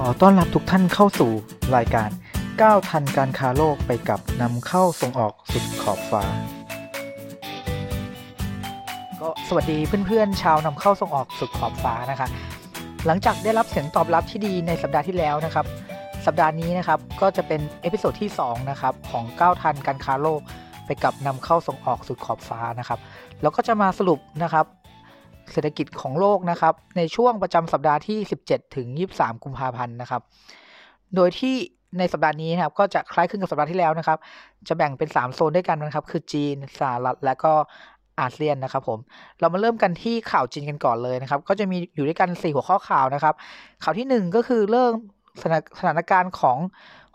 ขอต้อนรับทุกท่านเข้าสู่รายการก้าวทันการค้าโลกไปกับนำเข้าส่งออกสุดขอบฟ้า ก็สวัสดีเพื่อนๆ ชาวนำเข้าส่งออกสุดขอบฟ้านะคะ หลังจากได้รับเสียงตอบรับที่ดีในสัปดาห์ที่แล้วนะครับ สัปดาห์นี้นะครับก็จะเป็น episode ที่2นะครับของก้าวทันการค้าโลกไปกับนำเข้าส่งออกสุดขอบฟ้านะครับ แล้วก็จะมาสรุปนะครับ เศรษฐกิจของโลกนะครับ ในช่วงประจำสัปดาห์ที่ 17 ถึง 23 กุมภาพันธ์นะครับ โดยที่ในสัปดาห์นี้นะครับก็จะคล้ายคลึงกับสัปดาห์ที่แล้วนะครับ จะแบ่งเป็น 3 โซนด้วยกันนะครับ คือจีนสหรัฐและก็อาเซียนนะครับผมเรามาเริ่มกันที่ข่าวจีนกันก่อนเลยนะครับ ก็จะมีอยู่ด้วยกัน 4 หัวข้อข่าวนะครับ ข่าวที่ 1 ก็คือเรื่องสถานการณ์ของ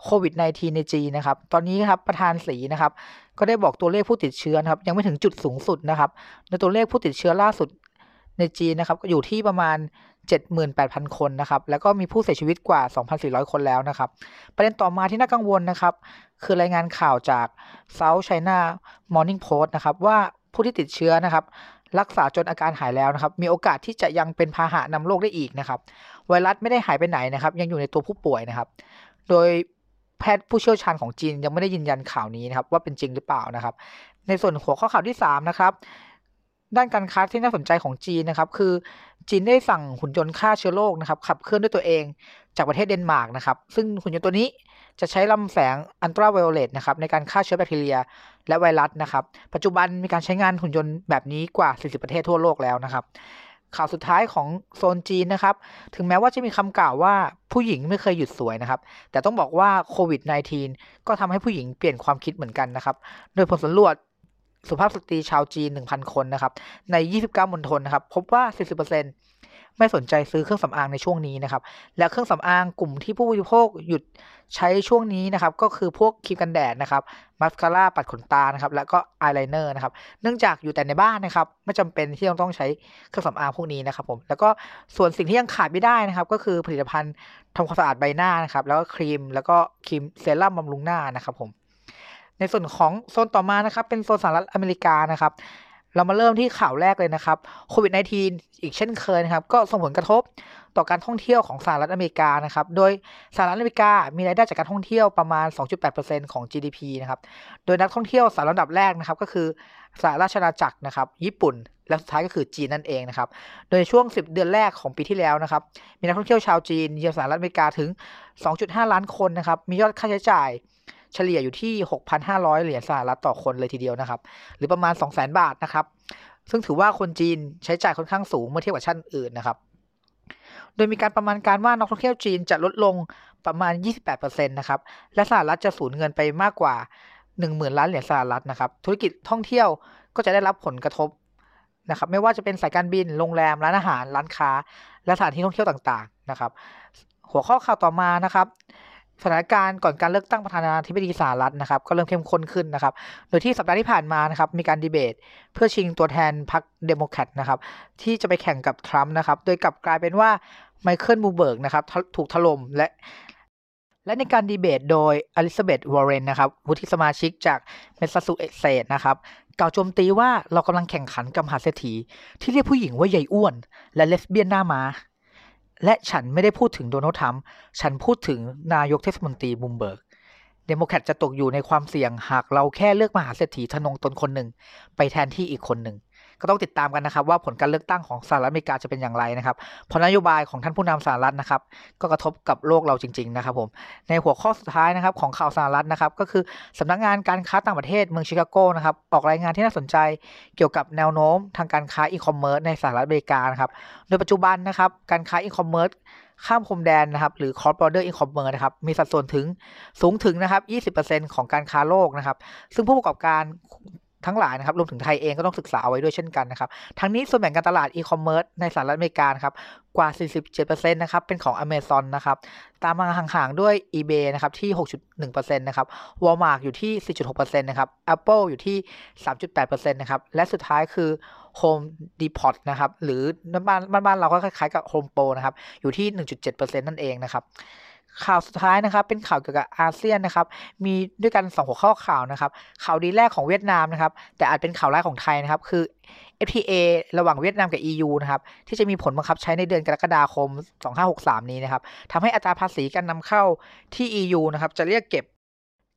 โควิด -19 ในจีนนะครับ ตอนนี้ครับประธานสีนะครับ ก็ได้บอกตัวเลขผู้ติดเชื้อครับยังไม่ถึงจุดสูงสุดนะครับ ในตัวเลขผู้ติดเชื้อล่าสุด ในจีนนะครับอยู่ที่ประมาณ 78,000 คนนะครับ แล้วก็มีผู้เสียชีวิตกว่า 2,400 คนแล้วนะครับ ประเด็นต่อมาที่น่ากังวลนะครับ คือรายงานข่าวจาก South China Morning Post นะครับ ว่าผู้ที่ติดเชื้อนะครับ รักษาจนอาการหายแล้วนะครับ มีโอกาสที่จะยังเป็นพาหะนำโรคได้อีกนะครับ ไวรัสไม่ได้หายไปไหนนะครับ ยังอยู่ในตัวผู้ป่วยนะครับ โดยแพทย์ผู้เชี่ยวชาญของจีนยังไม่ได้ยืนยันข่าวนี้นะครับ ว่าเป็นจริงหรือเปล่านะครับ ในส่วนหัวข้อข่าวที่3นะครับ ด้านการค้าที่น่าสนใจของจีนนะครับ คือจีนได้สั่งหุ่นยนต์ฆ่าเชื้อโรคนะครับขับเคลื่อนด้วยตัวเองจากประเทศเดนมาร์กนะครับ ซึ่งหุ่นยนต์ตัวนี้จะใช้ลำแสงอันตราไวโอเลตนะครับในการฆ่าเชื้อแบคทีเรีย และไวรัสนะครับ ปัจจุบันมีการใช้งานหุ่นยนต์แบบนี้กว่า 40 ประเทศทั่วโลกแล้วนะครับ ข่าวสุดท้ายของโซนจีนนะครับ ถึงแม้ว่าจะมีคำกล่าวว่าผู้หญิงไม่เคยหยุดสวยนะครับ แต่ต้องบอกว่าโควิด -19 ก็ทำให้ผู้หญิงเปลี่ยนความคิดเหมือนกันนะครับ โดยผลสำรวจ สุภาพสตรีชาวจีน 1,000 คนนะครับ ใน 29มณฑลนะครับ พบว่า 40%ไม่สนใจซื้อเครื่องสำอางในช่วงนี้นะครับ และเครื่องสำอางกลุ่มที่ผู้บริโภคหยุดใช้ช่วงนี้นะครับ ก็คือพวกครีมกันแดดนะครับมาสคาร่าปัดขนตานะครับ แล้วก็อายไลเนอร์นะครับ เนื่องจากอยู่แต่ในบ้านนะครับ ไม่จำเป็นที่ต้องใช้เครื่องสำอางพวกนี้นะครับผม แล้วก็ส่วนสิ่งที่ยังขาดไม่ได้นะครับ ก็คือผลิตภัณฑ์ทำความสะอาดใบหน้านะครับ แล้วก็ครีม แล้วก็ครีมเซรั่มบำรุงหน้านะครับผม ในส่วนของโซนต่อมานะครับ เป็นโซนสหรัฐอเมริกานะครับ เรามาเริ่มที่ข่าวแรกเลยนะครับโควิด -19 อีกเช่นเคยนะครับ ก็ส่งผลกระทบต่อการท่องเที่ยวของสหรัฐอเมริกานะครับ โดยสหรัฐอเมริกามีรายได้จากการท่องเที่ยวประมาณ 2.8%ของ GDP นะครับ โดยนักท่องเที่ยวสายระดับแรกนะครับก็คือสหราชอาณาจักรนะครับ ญี่ปุ่น และสุดท้ายก็คือจีนนั่นเองนะครับ โดยช่วง 10 เดือนแรกของปีที่แล้วนะครับ มีนักท่องเที่ยวชาวจีนเยือนสหรัฐอเมริกาถึง 2.5 ล้านคนนะครับ มียอดค่าใช้จ่าย เฉลี่ยอยู่ที่ 6,500 เหรียญสหรัฐต่อคนเลยทีเดียวนะครับ หรือประมาณ 200,000 บาทนะครับ ซึ่งถือว่าคนจีนใช้จ่ายค่อนข้างสูงเมื่อเทียบกับชาติอื่นนะครับ โดยมีการประมาณการว่านักท่องเที่ยวจีนจะลดลงประมาณ 28%นะครับ และสหรัฐจะสูญเงินไปมากกว่า 10,000 ล้านเหรียญสหรัฐนะครับ ธุรกิจท่องเที่ยวก็จะได้รับผลกระทบนะครับ ไม่ว่าจะเป็นสายการบิน โรงแรม ร้านอาหาร ร้านค้า และสถานที่ท่องเที่ยวต่างๆ นะครับ หัวข้อข่าวต่อมานะครับ สถานการณ์ก่อนการเลือกตั้งประธานาธิบดีสหรัฐนะครับ ก็เริ่มเข้มข้นขึ้นนะครับ โดยที่สัปดาห์ที่ผ่านมานะครับ มีการดีเบต เพื่อชิงตัวแทนพรรคเดโมแครตนะครับ ที่จะไปแข่งกับทรัมป์นะครับ โดยกลับกลายเป็นว่าไมเคิลบลูมเบิร์กนะครับถูกถล่มและและในการดีเบตโดยอลิซาเบธวอร์เรนนะครับวุฒิสมาชิกจากเมสซาชูเซตส์นะครับกล่าวโจมตีว่าเรากำลังแข่งขันกับมหาเศรษฐีที่เรียกผู้หญิงว่ายัยอ้วน และเลสเบี้ยนหน้าม้า และฉันไม่ได้พูดถึงโดนัลด์ทรัมป์ฉันพูดถึงนายกเทศมนตรีบลูมเบิร์กเดโมแครตจะตกอยู่ในความเสี่ยงหากเราแค่เลือกมหาเศรษฐีทนงตนคนหนึ่ง ไปแทนที่อีกคนหนึ่ง ก็ต้องติดตามกันนะครับ ว่าผลการเลือกตั้งของสหรัฐอเมริกาจะเป็นอย่างไรนะครับเพราะนโยบายของท่านผู้นำสหรัฐนะครับ ก็กระทบกับโลกเราจริง ๆ นะครับผมในหัวข้อสุดท้ายนะครับของข่าวสหรัฐนะครับ ก็คือสำนักงานการค้าต่างประเทศเมืองชิคาโกนะครับออกรายงานที่น่าสนใจเกี่ยวกับแนวโน้มทางการค้าอีคอมเมิร์ซในสหรัฐอเมริกานะครับโดยปัจจุบันนะครับการค้าอีคอมเมิร์ซข้ามพรมแดนนะครับหรือ cross border e-commerce นะครับมีสัดส่วนถึงสูงถึงนะครับ 20%ของการค้าโลกนะครับ ซึ่งผู้ประกอบการ ทั้งหลายนะครับรวมถึงไทยเองก็ต้องศึกษาเอาไว้ด้วยเช่นกันนะครับ ทั้งนี้ส่วนแบ่งการตลาดอีคอมเมิร์ซในสหรัฐอเมริกาครับกว่า 47%นะครับเป็นของ Amazon นะครับตามมาห่างๆด้วย eBay นะครับที่ 6.1%นะครับ Walmart อยู่ที่ 4.6%นะครับ Apple อยู่ที่ 3.8%นะครับและสุดท้ายคือ Home Depot นะครับหรือบ้านบ้านบ้านเราก็คล้ายๆกับ Home Pro นะครับอยู่ที่ 1.7%นั่นเองนะครับ ข่าวสุดท้ายนะครับเป็นข่าวเกี่ยวกับอาเซียนนะครับมีด้วยกันสองหัวข้อข่าวนะครับข่าวดีแรกของเวียดนามนะครับแต่อาจเป็นข่าวร้ายของไทยนะครับคือ FTA ระหว่างเวียดนามกับ EU นะครับที่จะมีผลบังคับใช้ในเดือนกรกฎาคม 2563 นี้นะครับทำให้อัตราภาษีการนำเข้าที่ EU นะครับจะเรียกเก็บ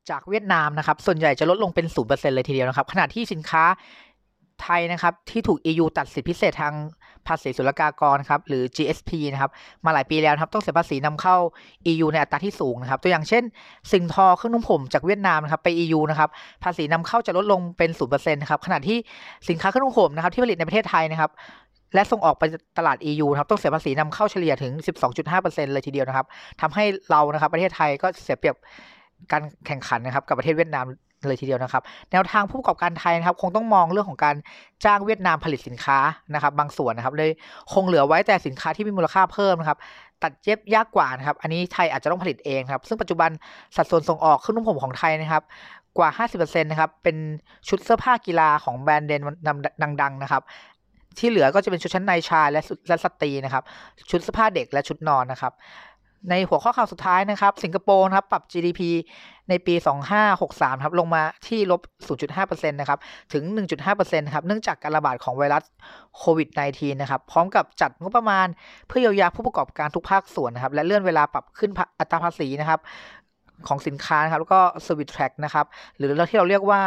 จากเวียดนามนะครับส่วนใหญ่จะลดลงเป็น 0%เลยทีเดียวนะครับขณะที่สินค้า ไทยนะครับที่ถูก EU ตัดสิทธิพิเศษทางภาษีศุลกากรครับหรือ GSP นะครับมาหลายปีแล้วครับต้องเสียภาษีนำเข้า EU ในอัตราที่สูงนะครับตัวอย่างเช่น สิ่งทอเครื่องนุ่งผมจากเวียดนามนะครับไป EU นะครับภาษีนำเข้าจะลดลงเป็น0%นะครับขณะที่สินค้าเครื่องนุ่งผมนะครับที่ผลิตในประเทศไทยนะครับและส่งออกไปตลาด EU นะครับต้องเสียภาษีนำเข้าเฉลี่ยถึง 12.5%เลยทีเดียวนะครับทำให้เรานะครับประเทศไทยก็เสียเปรียบการแข่งขันนะครับกับประเทศเวียดนาม เลยทีเดียวนะครับ แนวทางผู้ประกอบการไทยนะครับคงต้องมองเรื่องของการจ้างเวียดนามผลิตสินค้านะครับ บางส่วนนะครับเลยคงเหลือไว้แต่สินค้าที่มีมูลค่าเพิ่มนะครับตัดเย็บยากกว่านะครับอันนี้ไทยอาจจะต้องผลิตเองครับ ซึ่งปัจจุบันสัดส่วนส่งออกเครื่องนุ่งผมของไทยนะครับกว่า 50%นะครับเป็นชุดเสื้อผ้ากีฬาของแบรนด์เดนดังๆนะครับที่เหลือก็จะเป็นชุดชั้นในชายและและสตรีนะครับ ชุดเสื้อผ้าเด็กและชุดนอนนะครับ ในหัวข้อข่าวสุดท้ายนะครับ สิงคโปร์นะครับ ปรับ GDP ในปี 2563ครับลงมาที่ลบ 0.5%นะครับ ถึง 1.5%นะครับ เนื่องจากการระบาดของไวรัสโควิด -19 นะครับ พร้อมกับจัดงบประมาณเพื่อเยียวยาผู้ประกอบการทุกภาคส่วนนะครับ และเลื่อนเวลาปรับขึ้นอัตราภาษีนะครับ ของสินค้านะครับ แล้วก็ Service Tax นะครับ หรือที่เราเรียกว่า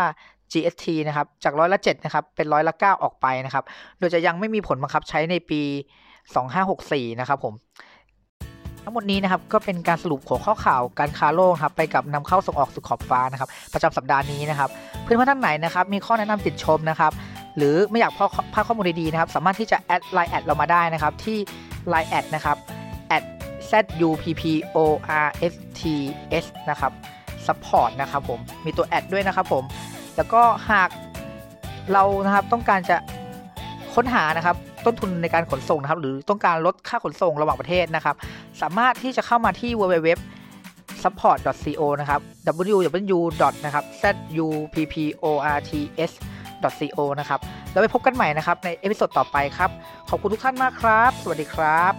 GST นะครับ จากร้อยละ7นะครับ เป็นร้อยละ9ออกไปนะครับ โดยจะยังไม่มีผลบังคับใช้ในปี 2564 นะครับผม ทั้งหมดนี้นะครับก็เป็นการสรุปหัวข้อข่าวการค้าโลกครับไปกับนำเข้าส่งออกสู่ขอบฟ้านะครับประจำสัปดาห์นี้นะครับเพื่อนๆท่านไหนนะครับมีข้อแนะนำติดชมนะครับหรือไม่อยากพลาดข้อมูลดีๆนะครับสามารถที่จะ add Line add เรามาได้นะครับที่ Line แอดนะครับ at z u p p o r s t s นะครับ support นะครับผมมีตัวแอดด้วยนะครับผมแล้วก็หากเรานะครับต้องการจะค้นหานะครับ ต้นทุนในการขนส่งนะครับหรือต้องการลดค่าขนส่งระหว่างประเทศนะครับ สามารถที่จะเข้ามาที่ www zupports.co นะครับ www. นะครับ zupports co นะครับ แล้วไปพบกันใหม่นะครับใน episode ต่อไปครับ ขอบคุณทุกท่านมากครับ สวัสดีครับ